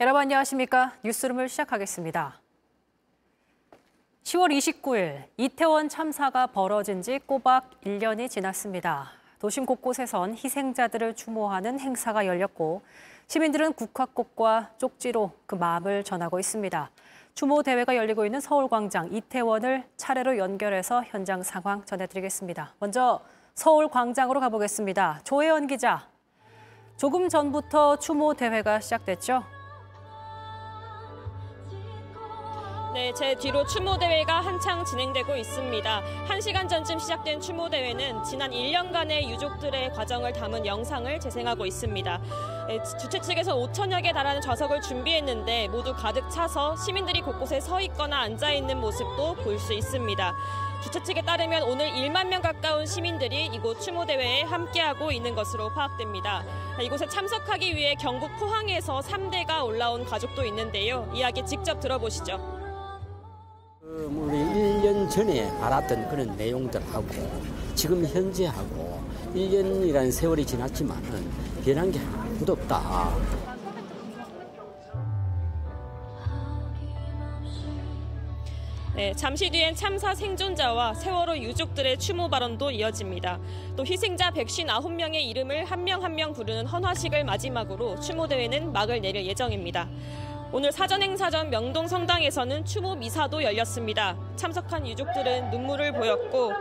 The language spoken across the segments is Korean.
여러분 안녕하십니까? 뉴스룸을 시작하겠습니다. 10월 29일 이태원 참사가 벌어진 지 꼬박 1년이 지났습니다. 도심 곳곳에선 희생자들을 추모하는 행사가 열렸고 시민들은 국화꽃과 쪽지로 그 마음을 전하고 있습니다. 추모 대회가 열리고 있는 서울광장 이태원을 차례로 연결해서 현장 상황 전해드리겠습니다. 먼저 서울광장으로 가보겠습니다. 조혜연 기자. 조금 전부터 추모 대회가 시작됐죠? 네, 제 뒤로 추모 대회가 한창 진행되고 있습니다. 1시간 전쯤 시작된 추모 대회는 지난 1년간의 유족들의 과정을 담은 영상을 재생하고 있습니다. 네, 주최 측에서 5천여 개 달하는 좌석을 준비했는데 모두 가득 차서 시민들이 곳곳에 서 있거나 앉아 있는 모습도 볼 수 있습니다. 주최 측에 따르면 오늘 1만 명 가까운 시민들이 이곳 추모 대회에 함께하고 있는 것으로 파악됩니다. 이곳에 참석하기 위해 경북 포항에서 3대가 올라온 가족도 있는데요. 이야기 직접 들어보시죠. 우리 1년 전에 알았던 그런 내용들하고 지금 현재하고 1년이라는 세월이 지났지만은 변한 게 아무도 없다. 네, 잠시 뒤엔 참사 생존자와 세월호 유족들의 추모 발언도 이어집니다. 또 희생자 159명의 이름을 한 명 한명 부르는 헌화식을 마지막으로 추모 대회는 막을 내릴 예정입니다. 오늘 사전 행사 전 명동 성당에서는 추모 미사도 열렸습니다. 참석한 유족들은 눈물을 보였고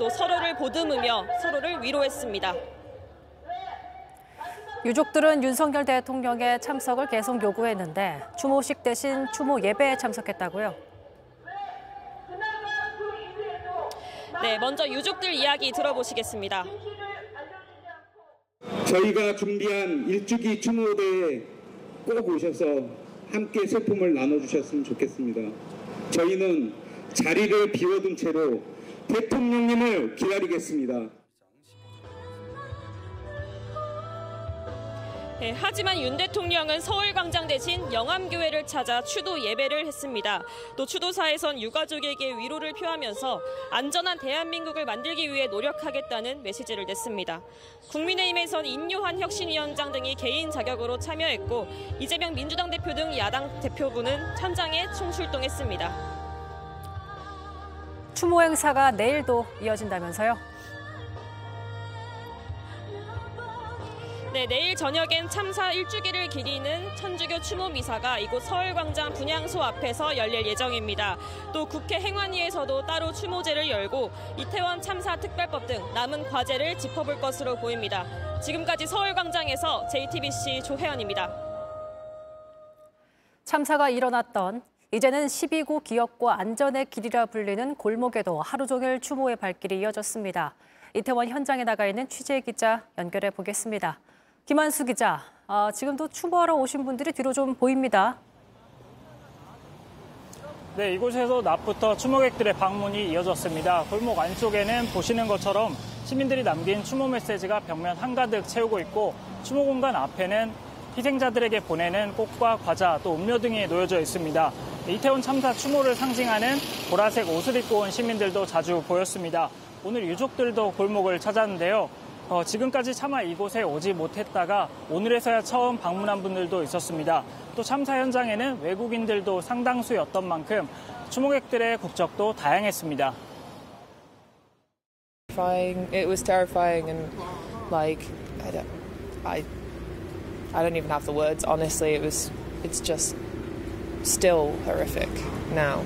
또 서로를 보듬으며 서로를 위로했습니다. 유족들은 윤석열 대통령의 참석을 계속 요구했는데 추모식 대신 추모 예배에 참석했다고요? 네, 먼저 유족들 이야기 들어보시겠습니다. 저희가 준비한 일주기 추모대에 꼭 오셔서 함께 슬픔을 나눠주셨으면 좋겠습니다. 저희는 자리를 비워둔 채로 대통령님을 기다리겠습니다. 네, 하지만 윤 대통령은 서울광장 대신 영암교회를 찾아 추도 예배를 했습니다. 또 추도사에선 유가족에게 위로를 표하면서 안전한 대한민국을 만들기 위해 노력하겠다는 메시지를 냈습니다. 국민의힘에선 인요한 혁신위원장 등이 개인 자격으로 참여했고 이재명 민주당 대표 등 야당 대표부는 현장에 총출동했습니다. 추모 행사가 내일도 이어진다면서요? 네, 내일 저녁엔 참사 1주기를 기리는 천주교 추모 미사가 이곳 서울광장 분향소 앞에서 열릴 예정입니다. 또 국회 행안위에서도 따로 추모제를 열고 이태원 참사 특별법 등 남은 과제를 짚어볼 것으로 보입니다. 지금까지 서울광장에서 JTBC 조혜연입니다. 참사가 일어났던 이제는 12구 기업과 안전의 길이라 불리는 골목에도 하루 종일 추모의 발길이 이어졌습니다. 이태원 현장에 나가 있는 취재 기자 연결해 보겠습니다. 김한수 기자, 아, 지금도 추모하러 오신 분들이 뒤로 좀 보입니다. 네, 이곳에서 낮부터 추모객들의 방문이 이어졌습니다. 골목 안쪽에는 보시는 것처럼 시민들이 남긴 추모 메시지가 벽면 한가득 채우고 있고 추모 공간 앞에는 희생자들에게 보내는 꽃과 과자 또 음료 등이 놓여져 있습니다. 이태원 참사 추모를 상징하는 보라색 옷을 입고 온 시민들도 자주 보였습니다. 오늘 유족들도 골목을 찾았는데요. 어, 지금까지 차마 이곳에 오지 못했다가 오늘에서야 처음 방문한 분들도 있었습니다. 또 참사 현장에는 외국인들도 상당수였던 만큼 추모객들의 국적도 다양했습니다. It was terrifying and like I don't, I, I don't even have the words. Honestly, it was. It's just still horrific now.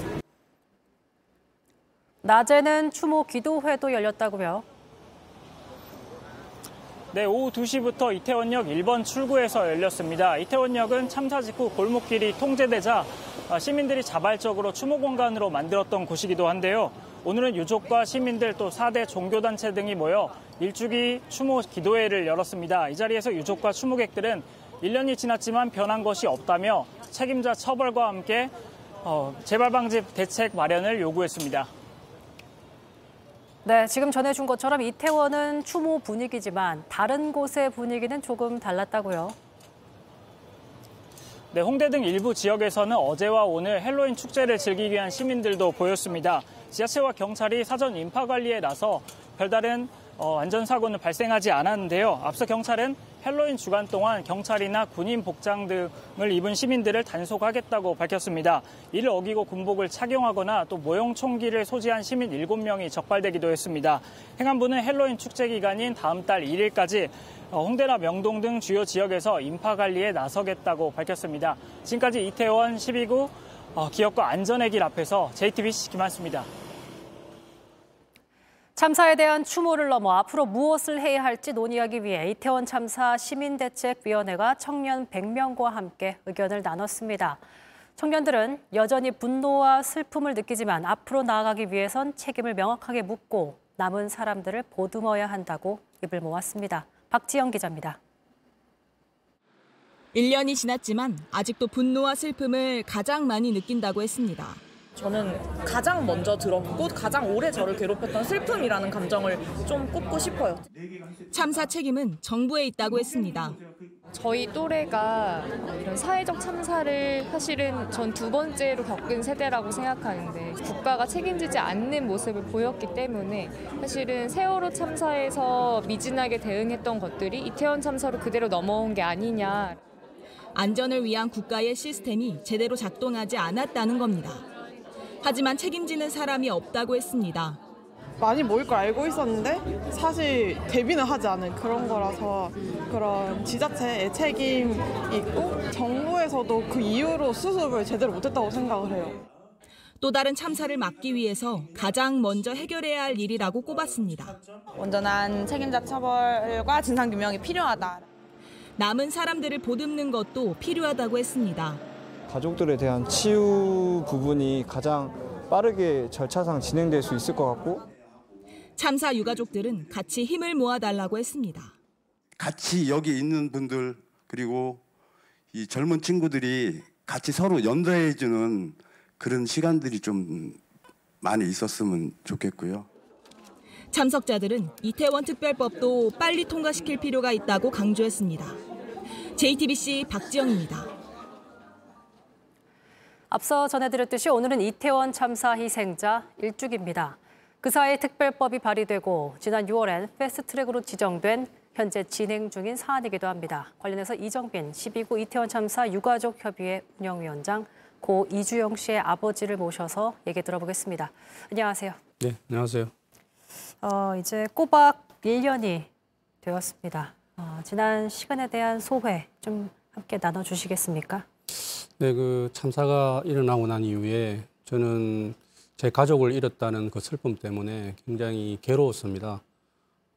낮에는 추모 기도회도 열렸다고요. 네, 오후 2시부터 이태원역 1번 출구에서 열렸습니다. 이태원역은 참사 직후 골목길이 통제되자 아, 시민들이 자발적으로 추모 공간으로 만들었던 곳이기도 한데요. 오늘은 유족과 시민들 또 4대 종교단체 등이 모여 일주기 추모 기도회를 열었습니다. 이 자리에서 유족과 추모객들은 1년이 지났지만 변한 것이 없다며 책임자 처벌과 함께 어, 재발 방지 대책 마련을 요구했습니다. 네, 지금 전해준 것처럼 이태원은 추모 분위기지만 다른 곳의 분위기는 조금 달랐다고요. 네, 홍대 등 일부 지역에서는 어제와 오늘 핼러윈 축제를 즐기기 위한 시민들도 보였습니다. 지하철과 경찰이 사전 인파 관리에 나서 별다른 어, 안전사고는 발생하지 않았는데요. 앞서 경찰은 핼러윈 주간 동안 경찰이나 군인 복장 등을 입은 시민들을 단속하겠다고 밝혔습니다. 이를 어기고 군복을 착용하거나 또 모형 총기를 소지한 시민 7명이 적발되기도 했습니다. 행안부는 헬로윈 축제 기간인 다음 달 1일까지 어, 홍대나 명동 등 주요 지역에서 인파 관리에 나서겠다고 밝혔습니다. 지금까지 이태원 12구 어, 기업과 안전의 길 앞에서 JTBC 김한수입니다. 참사에 대한 추모를 넘어 앞으로 무엇을 해야 할지 논의하기 위해 이태원 참사 시민대책위원회가 청년 100명과 함께 의견을 나눴습니다. 청년들은 여전히 분노와 슬픔을 느끼지만 앞으로 나아가기 위해선 책임을 명확하게 묻고 남은 사람들을 보듬어야 한다고 입을 모았습니다. 박지영 기자입니다. 1년이 지났지만 아직도 분노와 슬픔을 가장 많이 느낀다고 했습니다. 저는 가장 먼저 들었고 가장 오래 저를 괴롭혔던 슬픔이라는 감정을 좀 꼽고 싶어요. 참사 책임은 정부에 있다고 했습니다. 저희 또래가 이런 사회적 참사를 사실은 전 두 번째로 겪은 세대라고 생각하는데 국가가 책임지지 않는 모습을 보였기 때문에 사실은 세월호 참사에서 미진하게 대응했던 것들이 이태원 참사로 그대로 넘어온 게 아니냐. 안전을 위한 국가의 시스템이 제대로 작동하지 않았다는 겁니다. 하지만 책임지는 사람이 없다고 했습니다. 많이 모일 걸 알고 있었는데 사실 대비는 하지 않은 그런 거라서 그런 지자체의 책임이 있고 정부에서도 그 이후로 수습을 제대로 못했다고 생각을 해요. 또 다른 참사를 막기 위해서 가장 먼저 해결해야 할 일이라고 꼽았습니다. 온전한 책임자 처벌과 진상 규명이 필요하다. 남은 사람들을 보듬는 것도 필요하다고 했습니다. 가족들에 대한 치유 부분이 가장 빠르게 절차상 진행될 수 있을 것 같고 참사 유가족들은 같이 힘을 모아달라고 했습니다. 같이 여기 있는 분들 그리고 이 젊은 친구들이 같이 서로 연대해주는 그런 시간들이 좀 많이 있었으면 좋겠고요. 참석자들은 이태원 특별법도 빨리 통과시킬 필요가 있다고 강조했습니다. JTBC 박지영입니다. 앞서 전해드렸듯이 오늘은 이태원 참사 희생자 일주기입니다. 그 사이 특별법이 발의되고 지난 6월엔 패스트트랙으로 지정된 현재 진행 중인 사안이기도 합니다. 관련해서 이정빈 12구 이태원 참사 유가족 협의회 운영위원장 고 이주영 씨의 아버지를 모셔서 얘기 들어보겠습니다. 안녕하세요. 네, 안녕하세요. 어, 이제 꼬박 1년이 되었습니다. 어, 지난 시간에 대한 소회 좀 함께 나눠주시겠습니까? 네, 그 참사가 일어나고 난 이후에 저는 제 가족을 잃었다는 그 슬픔 때문에 굉장히 괴로웠습니다.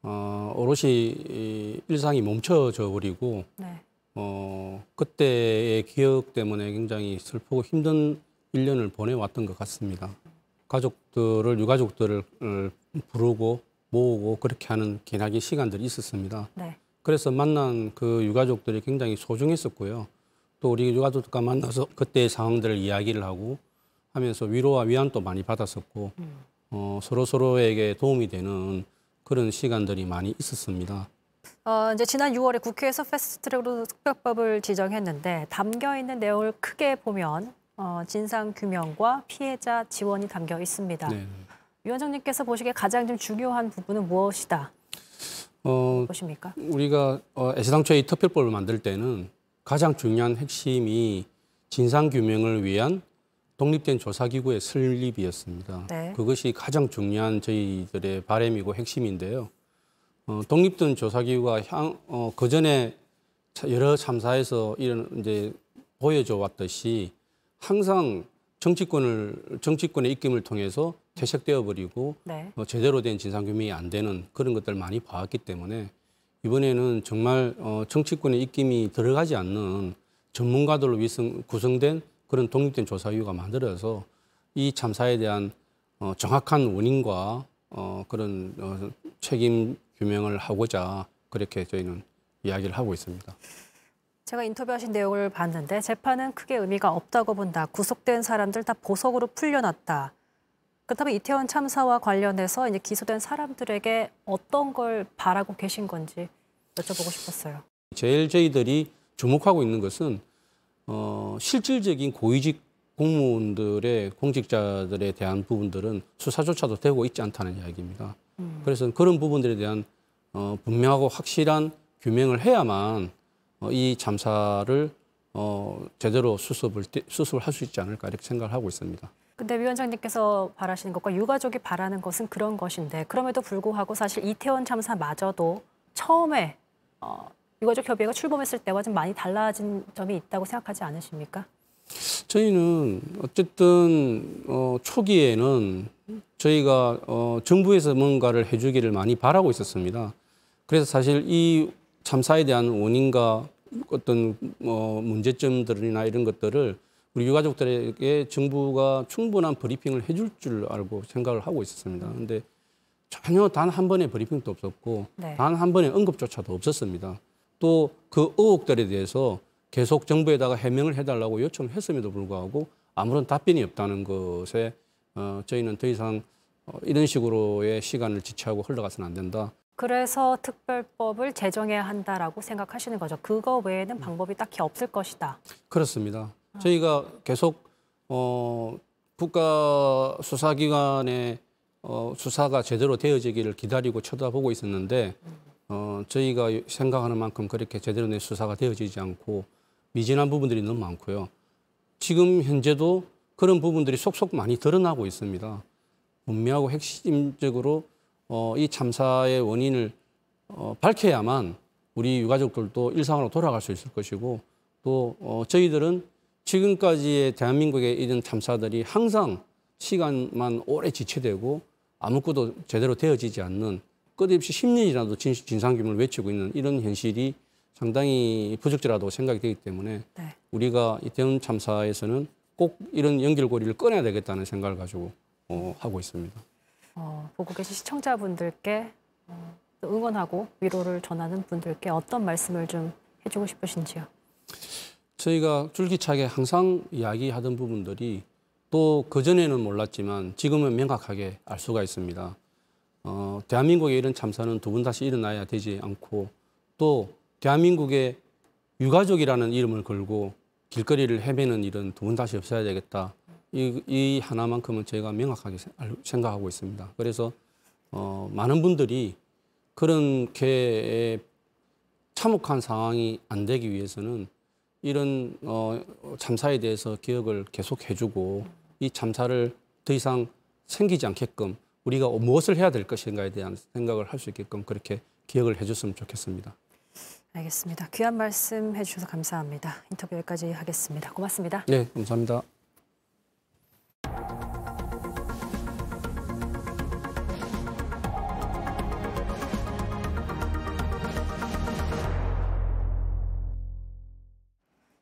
어, 오롯이 이 일상이 멈춰져 버리고 네. 어, 그때의 기억 때문에 굉장히 슬프고 힘든 1년을 보내왔던 것 같습니다. 가족들을, 유가족들을 어, 부르고 모으고 그렇게 하는 기나긴 시간들이 있었습니다. 네. 그래서 만난 그 유가족들이 굉장히 소중했었고요. 또 우리 유가족과 만나서 그때의 상황들을 이야기를 하고 하면서 위로와 위안도 많이 받았었고 어, 서로 서로에게 도움이 되는 그런 시간들이 많이 있었습니다. 어, 이제 지난 6월에 국회에서 패스트트랙으로 특별법을 지정했는데 담겨 있는 내용을 크게 보면 어, 진상 규명과 피해자 지원이 담겨 있습니다. 네. 위원장님께서 보시기에 가장 좀 중요한 부분은 무엇이다 어, 보십니까? 우리가 어, 애시당초에 이 특별법을 만들 때는 가장 중요한 핵심이 진상 규명을 위한 독립된 조사기구의 설립이었습니다. 네. 그것이 가장 중요한 저희들의 바람이고 핵심인데요. 어, 독립된 조사기구가 향, 어, 그 전에 여러 참사에서 이런 이제 보여줘 왔듯이 항상 정치권을 정치권의 입김을 통해서 퇴색되어 버리고 네. 어, 제대로 된 진상 규명이 안 되는 그런 것들 을 많이 봐왔기 때문에 이번에는 정말 어, 정치권의 입김이 들어가지 않는 전문가들로 구성된 그런 독립된 조사위가 만들어서 이 참사에 대한 어, 정확한 원인과 어, 그런 어, 책임 규명을 하고자 그렇게 저희는 이야기를 하고 있습니다. 제가 인터뷰하신 내용을 봤는데 재판은 크게 의미가 없다고 본다. 구속된 사람들 다 보석으로 풀려났다. 그렇다면 이태원 참사와 관련해서 이제 기소된 사람들에게 어떤 걸 바라고 계신 건지 여쭤보고 싶었어요. 제일 저희들이 주목하고 있는 것은 어, 실질적인 고위직 공무원들의 공직자들에 대한 부분들은 수사조차도 되고 있지 않다는 이야기입니다. 그래서 그런 부분들에 대한 어, 분명하고 확실한 규명을 해야만 어, 이 참사를 어, 제대로 수습을 수습을 할 수 있지 않을까 이렇게 생각을 하고 있습니다. 근데 위원장님께서 바라시는 것과 유가족이 바라는 것은 그런 것인데 그럼에도 불구하고 사실 이태원 참사마저도 처음에 어, 유가족 협의회가 출범했을 때와 좀 많이 달라진 점이 있다고 생각하지 않으십니까? 저희는 어쨌든 어, 초기에는 저희가 어, 정부에서 뭔가를 해주기를 많이 바라고 있었습니다. 그래서 사실 이 참사에 대한 원인과 어떤 어, 문제점들이나 이런 것들을 우리 유가족들에게 정부가 충분한 브리핑을 해줄 줄 알고 생각을 하고 있었습니다. 근데 전혀 단 한 번의 브리핑도 없었고 네. 단한 번의 언급조차도 없었습니다. 또 그 의혹들에 대해서 계속 정부에다가 해명을 해달라고 요청을 했음에도 불구하고 아무런 답변이 없다는 것에 어, 저희는 더 이상 어, 이런 식으로의 시간을 지체하고 흘러가서는 안 된다. 그래서 특별법을 제정해야 한다라고 생각하시는 거죠. 그거 외에는 방법이 딱히 없을 것이다. 그렇습니다. 저희가 계속 어, 국가 수사기관의 어, 수사가 제대로 되어지기를 기다리고 쳐다보고 있었는데 어, 저희가 생각하는 만큼 그렇게 제대로 된 수사가 되어지지 않고 미진한 부분들이 너무 많고요. 지금 현재도 그런 부분들이 속속 많이 드러나고 있습니다. 분명하고 핵심적으로 어, 이 참사의 원인을 어, 밝혀야만 우리 유가족들도 일상으로 돌아갈 수 있을 것이고 또 어, 저희들은 지금까지의 대한민국의 이런 참사들이 항상 시간만 오래 지체되고 아무것도 제대로 되어지지 않는 끝없이 10년이라도 진, 진상규명을 외치고 있는 이런 현실이 상당히 부적절하다고 생각이 되기 때문에 네. 우리가 이태원 참사에서는 꼭 이런 연결고리를 꺼내야 되겠다는 생각을 가지고 어, 하고 있습니다. 어, 보고 계신 시청자분들께 어, 또 응원하고 위로를 전하는 분들께 어떤 말씀을 좀 해주고 싶으신지요? 저희가 줄기차게 항상 이야기하던 부분들이 또 그전에는 몰랐지만 지금은 명확하게 알 수가 있습니다. 어, 대한민국의 이런 참사는 두 번 다시 일어나야 되지 않고 또 대한민국의 유가족이라는 이름을 걸고 길거리를 헤매는 일은 두 번 다시 없어야 되겠다. 이, 이 하나만큼은 제가 명확하게 생각하고 있습니다. 그래서 어, 많은 분들이 그렇게 참혹한 상황이 안 되기 위해서는 이런 어, 참사에 대해서 기억을 계속 해주고 이 참사를 더 이상 생기지 않게끔 우리가 무엇을 해야 될 것인가에 대한 생각을 할 수 있게끔 그렇게 기억을 해줬으면 좋겠습니다. 알겠습니다. 귀한 말씀 해주셔서 감사합니다. 인터뷰 여기까지 하겠습니다. 고맙습니다. 네, 감사합니다.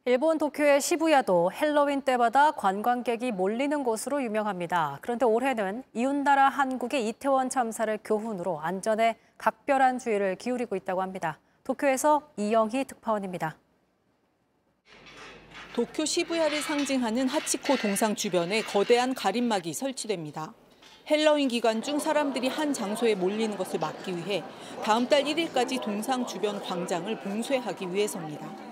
일본 도쿄의 시부야도 핼러윈 때마다 관광객이 몰리는 곳으로 유명합니다. 그런데 올해는 이웃나라 한국의 이태원 참사를 교훈으로 안전에 각별한 주의를 기울이고 있다고 합니다. 도쿄에서 이영희 특파원입니다. 도쿄 시부야를 상징하는 하치코 동상 주변에 거대한 가림막이 설치됩니다. 핼러윈 기간 중 사람들이 한 장소에 몰리는 것을 막기 위해 다음 달 1일까지 동상 주변 광장을 봉쇄하기 위해서입니다.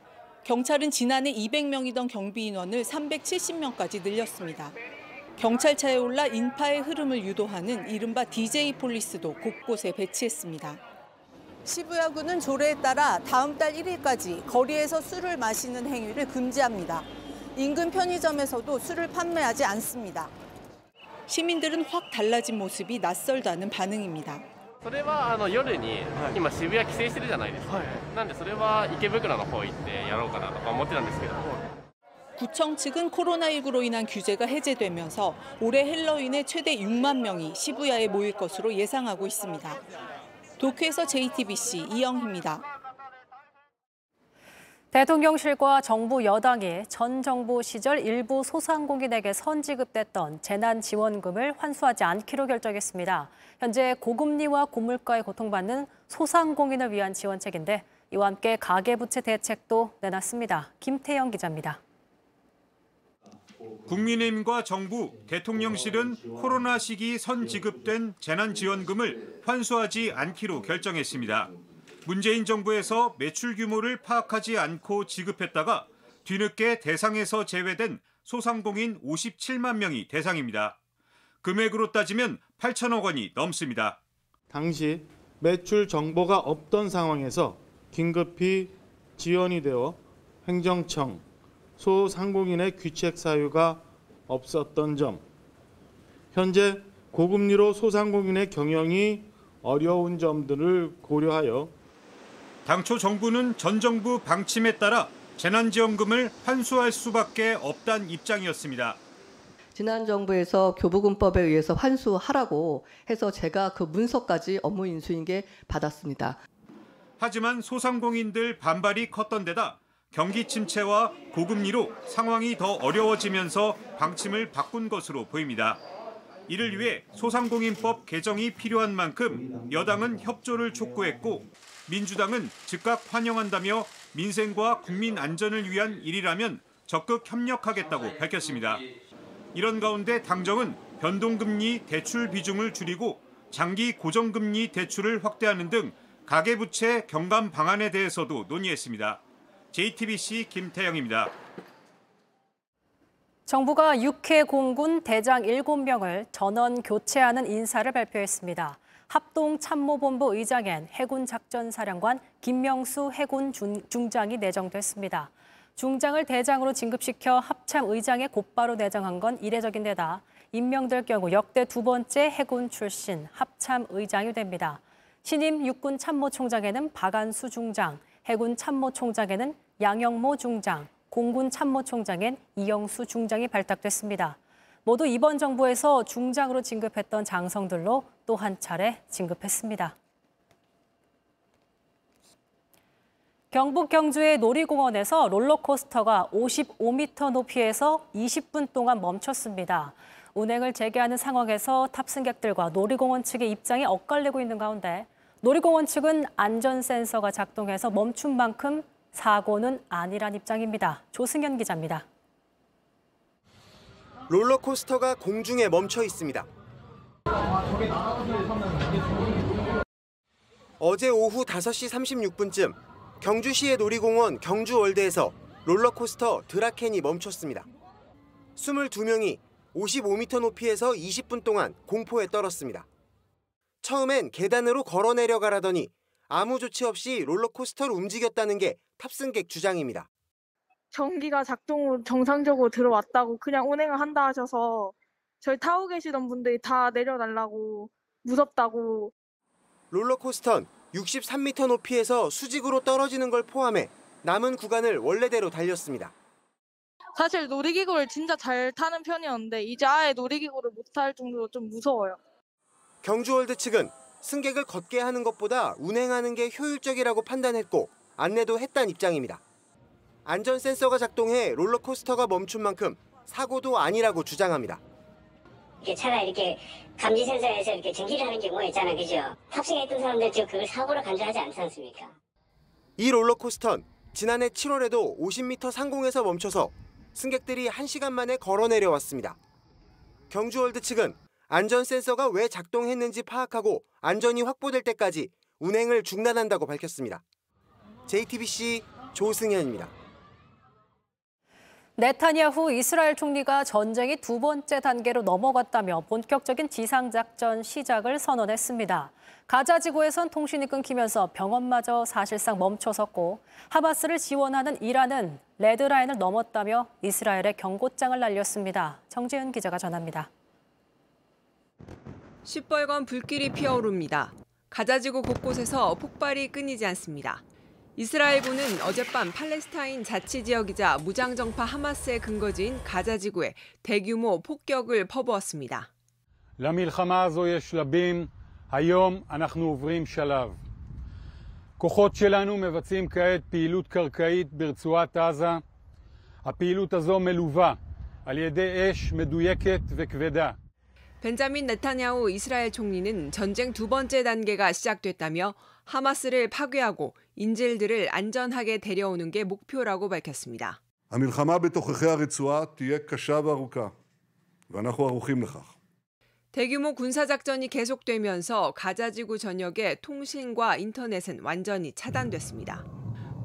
경찰은 지난해 200명이던 경비 인원을 370명까지 늘렸습니다. 경찰차에 올라 인파의 흐름을 유도하는 이른바 DJ 폴리스도 곳곳에 배치했습니다. 시부야구는 조례에 따라 다음 달 1일까지 거리에서 술을 마시는 행위를 금지합니다. 인근 편의점에서도 술을 판매하지 않습니다. 시민들은 확 달라진 모습이 낯설다는 반응입니다. それはあの夜に、今渋谷規制してるじゃないですか、なんでそれは池袋の方行ってやろうかなとか思ってたんですけど 구청 측은 코로나19로 인한 규제가 해제되면서 올해 헬로윈에 최대 6만 명이 시부야에 모일 것으로 예상하고 있습니다. 도쿄에서 JTBC 이영희입니다. 대통령실과 정부 여당이 전 정부 시절 일부 소상공인에게 선지급됐던 재난지원금을 환수하지 않기로 결정했습니다. 현재 고금리와 고물가에 고통받는 소상공인을 위한 지원책인데 이와 함께 가계부채 대책도 내놨습니다. 김태영 기자입니다. 국민의힘과 정부, 대통령실은 코로나 시기 선지급된 재난지원금을 환수하지 않기로 결정했습니다. 문재인 정부에서 매출 규모를 파악하지 않고 지급했다가 뒤늦게 대상에서 제외된 소상공인 57만 명이 대상입니다. 금액으로 따지면 8천억 원이 넘습니다. 당시 매출 정보가 없던 상황에서 긴급히 지원이 되어 행정청, 소상공인의 귀책 사유가 없었던 점, 현재 고금리로 소상공인의 경영이 어려운 점들을 고려하여 당초 정부는 전 정부 방침에 따라 재난지원금을 환수할 수밖에 없다는 입장이었습니다. 지난 정부에서 교부금법에 의해서 환수하라고 해서 제가 그 문서까지 업무 인수인계 받았습니다. 하지만 소상공인들 반발이 컸던 데다 경기 침체와 고금리로 상황이 더 어려워지면서 방침을 바꾼 것으로 보입니다. 이를 위해 소상공인법 개정이 필요한 만큼 여당은 협조를 촉구했고 민주당은 즉각 환영한다며 민생과 국민 안전을 위한 일이라면 적극 협력하겠다고 밝혔습니다. 이런 가운데 당정은 변동금리 대출 비중을 줄이고 장기 고정금리 대출을 확대하는 등 가계부채 경감 방안에 대해서도 논의했습니다. JTBC 김태영입니다. 정부가 육해 공군 대장 7명을 전원 교체하는 인사를 발표했습니다. 합동참모본부 의장엔 해군 작전사령관 김명수 해군 중장이 내정됐습니다. 중장을 대장으로 진급시켜 합참 의장에 곧바로 내정한 건 이례적인 데다 임명될 경우 역대 두 번째 해군 출신 합참 의장이 됩니다. 신임 육군 참모총장에는 박안수 중장, 해군 참모총장에는 양영모 중장, 공군 참모총장엔 이영수 중장이 발탁됐습니다. 모두 이번 정부에서 중장으로 진급했던 장성들로 또 한 차례 진급했습니다. 경북 경주의 놀이공원에서 롤러코스터가 55m 높이에서 20분 동안 멈췄습니다. 운행을 재개하는 상황에서 탑승객들과 놀이공원 측의 입장이 엇갈리고 있는 가운데 놀이공원 측은 안전 센서가 작동해서 멈춘 만큼 사고는 아니란 입장입니다. 조승현 기자입니다. 롤러코스터가 공중에 멈춰 있습니다. 어제 오후 5시 36분쯤 경주시의 놀이공원 경주월드에서 롤러코스터 드라켄이 멈췄습니다. 22명이 55m 높이에서 20분 동안 공포에 떨었습니다. 처음엔 계단으로 걸어 내려가라더니 아무 조치 없이 롤러코스터를 움직였다는 게 탑승객 주장입니다. 전기가 작동으로 정상적으로 들어왔다고 그냥 운행을 한다 하셔서 저희 타고 계시던 분들이 다 내려달라고 무섭다고 롤러코스터는 63m 높이에서 수직으로 떨어지는 걸 포함해 남은 구간을 원래대로 달렸습니다. 사실 놀이기구를 진짜 잘 타는 편이었는데 이제 아예 놀이기구를 못 탈 정도로 좀 무서워요. 경주월드 측은 승객을 걷게 하는 것보다 운행하는 게 효율적이라고 판단했고 안내도 했다는 입장입니다. 안전 센서가 작동해 롤러코스터가 멈춘 만큼 사고도 아니라고 주장합니다. 이렇게 차가 이렇게 감지 센서에서 이렇게 전기를 하는 경우가 있잖아요. 그죠? 탑승했던 사람들 지금 그걸 사고로 간주하지 않지 않습니까? 이 롤러코스터는 지난해 7월에도 50m 상공에서 멈춰서 승객들이 1시간 만에 걸어 내려왔습니다. 경주월드 측은 안전 센서가 왜 작동했는지 파악하고 안전이 확보될 때까지 운행을 중단한다고 밝혔습니다. JTBC 조승현입니다. 네타냐후 이스라엘 총리가 전쟁이 두 번째 단계로 넘어갔다며 본격적인 지상작전 시작을 선언했습니다. 가자 지구에선 통신이 끊기면서 병원마저 사실상 멈춰섰고 하마스를 지원하는 이란은 레드라인을 넘었다며 이스라엘에 경고장을 날렸습니다. 정재은 기자가 전합니다. 시뻘건 불길이 피어오릅니다. 가자 지구 곳곳에서 폭발이 끊이지 않습니다. 이스라엘군은 어젯밤 팔레스타인 자치지역이자 무장정파 하마스의 근거지인 가자지구에 대규모 폭격을 퍼부었습니다. למלחמה הזו יש שלבים, היום אנחנו עוברים שלב. כוחות שלנו מבצעים כעת פעילות קרקעית ברצועת עזה. הפעילות הזו מלווה על ידי אש מדויקת וכבדה. 벤자민 네타냐후 이스라엘 총리는 전쟁 두 번째 단계가 시작됐다며 하마스를 파괴하고 인질들을 안전하게 데려오는 게 목표라고 밝혔습니다. 대규모 군사작전이 계속되면서 가자지구 전역의 통신과 인터넷은 완전히 차단됐습니다.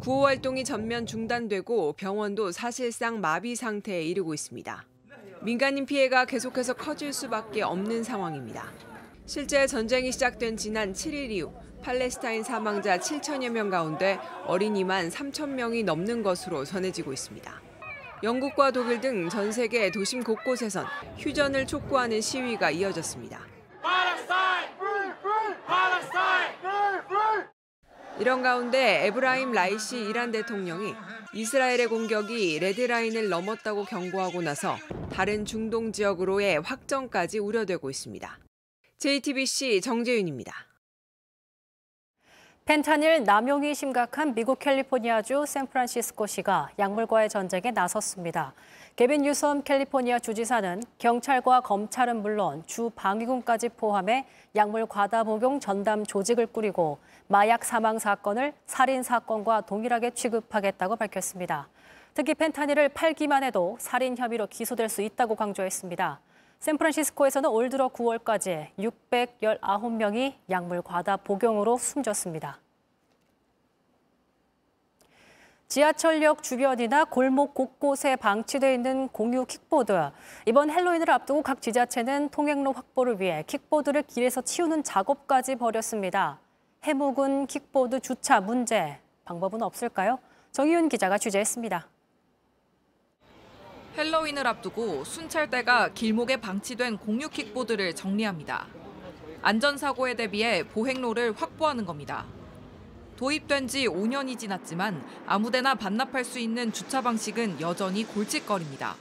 구호활동이 전면 중단되고 병원도 사실상 마비 상태에 이르고 있습니다. 민간인 피해가 계속해서 커질 수밖에 없는 상황입니다. 실제 전쟁이 시작된 지난 7일 이후 팔레스타인 사망자 7천여 명 가운데 어린이만 3천 명이 넘는 것으로 전해지고 있습니다. 영국과 독일 등 전 세계 도심 곳곳에선 휴전을 촉구하는 시위가 이어졌습니다. 이런 가운데 에브라임 라이시 이란 대통령이 이스라엘의 공격이 레드라인을 넘었다고 경고하고 나서 다른 중동 지역으로의 확정까지 우려되고 있습니다. JTBC 정재윤입니다. 펜타닐 남용이 심각한 미국 캘리포니아주 샌프란시스코시가 약물과의 전쟁에 나섰습니다. 개빈 뉴섬 캘리포니아 주지사는 경찰과 검찰은 물론 주 방위군까지 포함해 약물 과다 복용 전담 조직을 꾸리고 마약 사망 사건을 살인 사건과 동일하게 취급하겠다고 밝혔습니다. 특히 펜타닐을 팔기만 해도 살인 혐의로 기소될 수 있다고 강조했습니다. 샌프란시스코에서는 올 들어 9월까지 619명이 약물 과다 복용으로 숨졌습니다. 지하철역 주변이나 골목 곳곳에 방치돼 있는 공유 킥보드. 이번 헬로윈을 앞두고 각 지자체는 통행로 확보를 위해 킥보드를 길에서 치우는 작업까지 벌였습니다. 해묵은 킥보드 주차 문제. 방법은 없을까요? 정희윤 기자가 취재했습니다. 핼러윈을 앞두고 순찰대가 길목에 방치된 공유 킥보드를 정리합니다. 안전사고에 대비해 보행로를 확보하는 겁니다. 도입된 지 5년이 지났지만 아무데나 반납할 수 있는 주차 방식은 여전히 골칫거리입니다.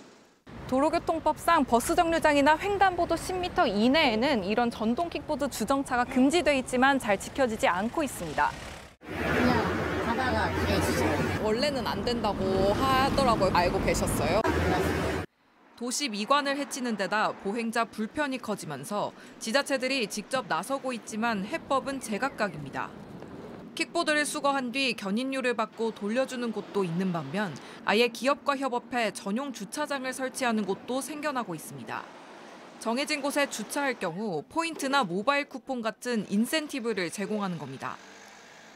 도로교통법상 버스 정류장이나 횡단보도 10m 이내에는 이런 전동 킥보드 주정차가 금지돼 있지만 잘 지켜지지 않고 있습니다. 길에 주죠. 원래는 안 된다고 하더라고요. 알고 계셨어요? 도시 미관을 해치는 데다 보행자 불편이 커지면서 지자체들이 직접 나서고 있지만 해법은 제각각입니다. 킥보드를 수거한 뒤 견인료를 받고 돌려주는 곳도 있는 반면 아예 기업과 협업해 전용 주차장을 설치하는 곳도 생겨나고 있습니다. 정해진 곳에 주차할 경우 포인트나 모바일 쿠폰 같은 인센티브를 제공하는 겁니다.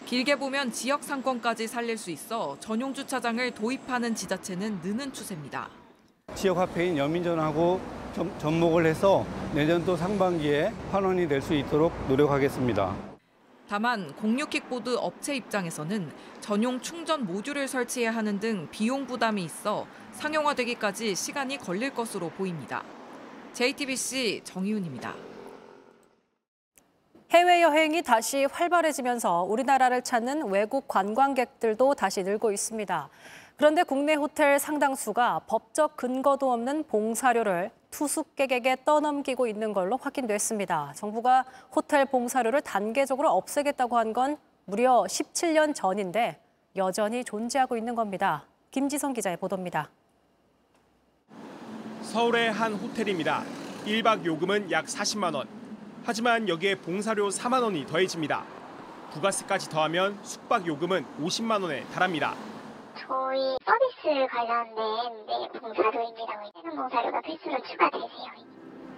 길게 보면 지역 상권까지 살릴 수 있어 전용 주차장을 도입하는 지자체는 느는 추세입니다. 지역 화폐인 연민전하고 점, 접목을 해서 내년도 상반기에 환원이 될 수 있도록 노력하겠습니다. 다만 공유 킥보드 업체 입장에서는 전용 충전 모듈을 설치해야 하는 등 비용 부담이 있어 상용화되기까지 시간이 걸릴 것으로 보입니다. JTBC 정희훈입니다. 해외여행이 다시 활발해지면서 우리나라를 찾는 외국 관광객들도 다시 늘고 있습니다. 그런데 국내 호텔 상당수가 법적 근거도 없는 봉사료를 투숙객에게 떠넘기고 있는 걸로 확인됐습니다. 정부가 호텔 봉사료를 단계적으로 없애겠다고 한 건 무려 17년 전인데 여전히 존재하고 있는 겁니다. 김지성 기자의 보도입니다. 서울의 한 호텔입니다. 1박 요금은 약 40만 원. 하지만 여기에 봉사료 4만 원이 더해집니다. 부가세까지 더하면 숙박 요금은 50만 원에 달합니다. 저희 서비스 관련된 네, 봉사료입니다. 이는 봉사료가 필수로 추가되세요.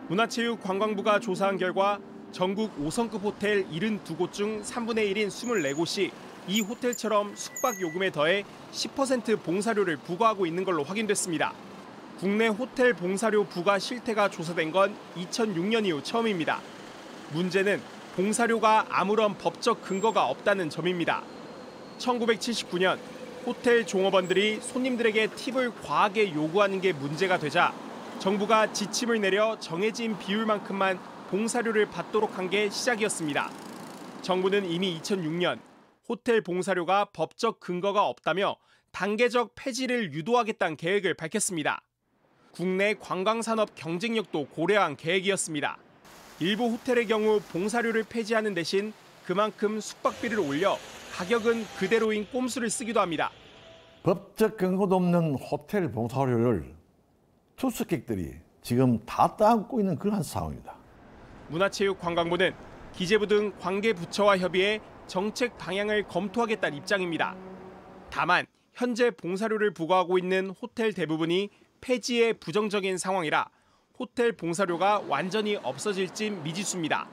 문화체육관광부가 조사한 결과 전국 5성급 호텔 72곳 중 3분의 1인 24곳이 이 호텔처럼 숙박 요금에 더해 10% 봉사료를 부과하고 있는 걸로 확인됐습니다. 국내 호텔 봉사료 부과 실태가 조사된 건 2006년 이후 처음입니다. 문제는 봉사료가 아무런 법적 근거가 없다는 점입니다. 1979년 호텔 종업원들이 손님들에게 팁을 과하게 요구하는 게 문제가 되자 정부가 지침을 내려 정해진 비율만큼만 봉사료를 받도록 한 게 시작이었습니다. 정부는 이미 2006년 호텔 봉사료가 법적 근거가 없다며 단계적 폐지를 유도하겠다는 계획을 밝혔습니다. 국내 관광산업 경쟁력도 고려한 계획이었습니다. 일부 호텔의 경우 봉사료를 폐지하는 대신 그만큼 숙박비를 올려 가격은 그대로인 꼼수를 쓰기도 합니다. 법적 근거도 없는 호텔 봉사료를 투숙객들이 지금 다 따먹고 있는 그런 상황입니다. 문화체육관광부는 기재부 등 관계 부처와 협의해 정책 방향을 검토하겠다는 입장입니다. 다만 현재 봉사료를 부과하고 있는 호텔 대부분이 폐지에 부정적인 상황이라 호텔 봉사료가 완전히 없어질진 미지수입니다.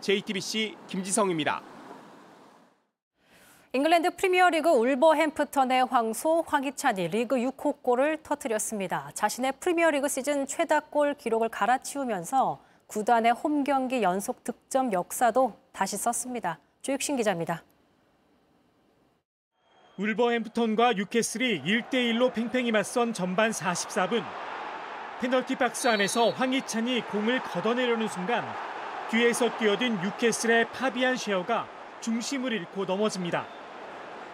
JTBC 김지성입니다. 잉글랜드 프리미어리그 울버햄프턴의 황소 황희찬이 리그 6호 골을 터뜨렸습니다. 자신의 프리미어리그 시즌 최다골 기록을 갈아치우면서 구단의 홈 경기 연속 득점 역사도 다시 썼습니다. 조육신 기자입니다. 울버햄프턴과 뉴캐슬이 1대1로 팽팽히 맞선 전반 44분. 페널티 박스 안에서 황희찬이 공을 걷어내려는 순간 뒤에서 뛰어든 뉴캐슬의 파비안 쉐어가 중심을 잃고 넘어집니다.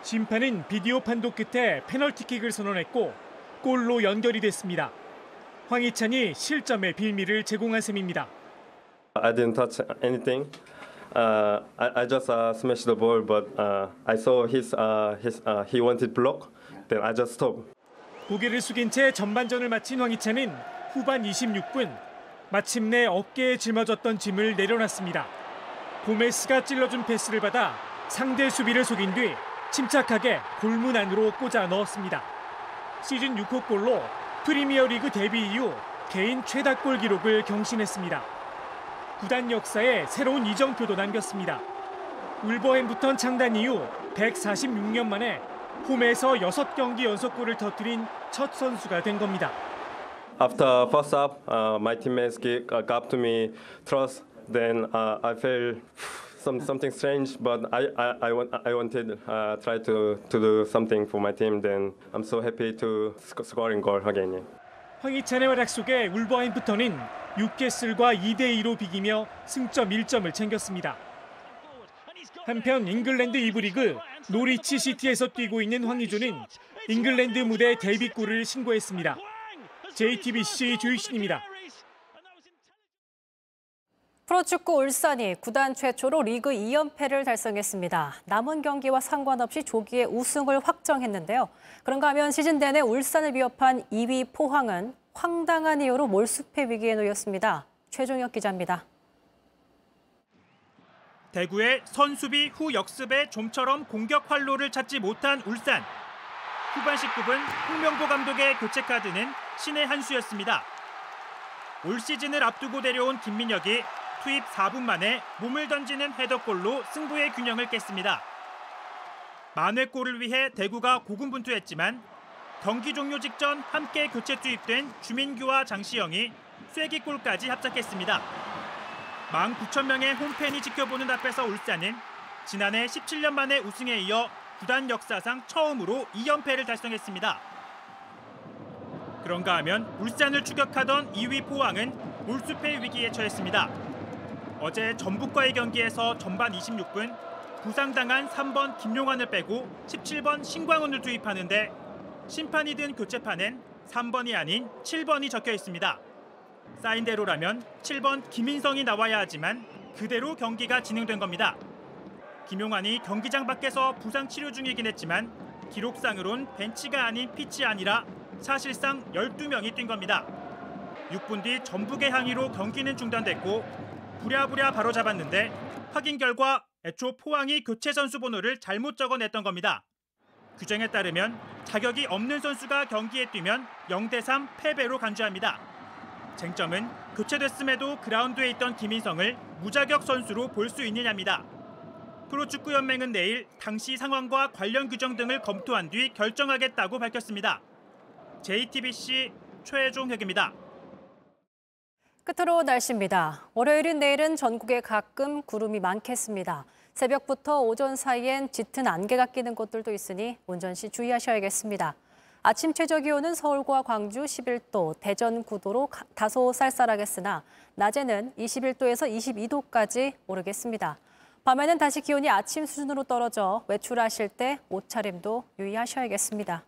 심판은 비디오 판독 끝에 페널티킥을 선언했고 골로 연결이 됐습니다. 황희찬이 실점의 빌미를 제공한 셈입니다. I didn't touch anything. Uh, I, I just uh, smashed the ball, but uh, I saw his, uh, his uh, he wanted block. Then I just stopped. 고개를 숙인 채 전반전을 마친 황희찬은 후반 26분 마침내 어깨에 짊어졌던 짐을 내려놨습니다. 고메스가 찔러준 패스를 받아 상대 수비를 속인 뒤 침착하게 골문 안으로 꽂아 넣었습니다. 시즌 6호 골로 프리미어리그 데뷔 이후 개인 최다 골 기록을 경신했습니다. 구단 역사에 새로운 이정표도 남겼습니다. 울버햄부턴 창단 이후 146년 만에 홈에서 6경기 연속골을 터뜨린 첫 선수가 된 겁니다. After first half, uh, my teammates gave, uh, gave to me trust. Then uh, I felt some something strange, but I I, I, want, I wanted uh, try to to do something for my team. Then I'm so happy to sc- scoring goal again. 황희찬의 활약 속에 울버햄프턴은 뉴캐슬과 2대 2로 비기며 승점 1점을 챙겼습니다. 한편 잉글랜드 2부 리그 노리치 시티에서 뛰고 있는 황의조는 잉글랜드 무대 데뷔골을 신고했습니다. JTBC 조유신입니다. 프로축구 울산이 구단 최초로 리그 2연패를 달성했습니다. 남은 경기와 상관없이 조기에 우승을 확정했는데요. 그런가 하면 시즌 내내 울산을 위협한 2위 포항은 황당한 이유로 몰수패 위기에 놓였습니다. 최종혁 기자입니다. 대구의 선수비 후 역습에 좀처럼 공격 활로를 찾지 못한 울산. 후반 19분 홍명보 감독의 교체 카드는 신의 한 수였습니다. 올 시즌을 앞두고 데려온 김민혁이 투입 4분 만에 몸을 던지는 헤더골로 승부의 균형을 깼습니다. 만회골을 위해 대구가 고군분투했지만 경기 종료 직전 함께 교체 투입된 주민규와 장시영이 쐐기골까지 합작했습니다. 19,000명의 홈팬이 지켜보는 앞에서 울산은 지난해 17년 만에 우승에 이어 구단 역사상 처음으로 2연패를 달성했습니다. 그런가 하면 울산을 추격하던 2위 포항은 몰수패 위기에 처했습니다. 어제 전북과의 경기에서 전반 26분 부상당한 3번 김용환을 빼고 17번 신광훈을 투입하는데 심판이 든 교체판엔 3번이 아닌 7번이 적혀 있습니다. 사인대로라면 7번 김인성이 나와야 하지만 그대로 경기가 진행된 겁니다. 김용환이 경기장 밖에서 부상 치료 중이긴 했지만 기록상으론 벤치가 아닌 피치 아니라 사실상 12명이 뛴 겁니다. 6분 뒤 전북의 항의로 경기는 중단됐고 부랴부랴 바로 잡았는데 확인 결과 애초 포항이 교체 선수 번호를 잘못 적어냈던 겁니다. 규정에 따르면 자격이 없는 선수가 경기에 뛰면 0대3 패배로 간주합니다. 쟁점은 교체됐음에도 그라운드에 있던 김인성을 무자격 선수로 볼 수 있느냐입니다. 프로축구연맹은 내일 당시 상황과 관련 규정 등을 검토한 뒤 결정하겠다고 밝혔습니다. JTBC 최종혁입니다. 끝으로 날씨입니다. 월요일인 내일은 전국에 가끔 구름이 많겠습니다. 새벽부터 오전 사이엔 짙은 안개가 끼는 곳들도 있으니 운전 시 주의하셔야겠습니다. 아침 최저 기온은 서울과 광주 11도, 대전 9도로 다소 쌀쌀하겠으나 낮에는 21도에서 22도까지 오르겠습니다. 밤에는 다시 기온이 아침 수준으로 떨어져 외출하실 때 옷차림도 유의하셔야겠습니다.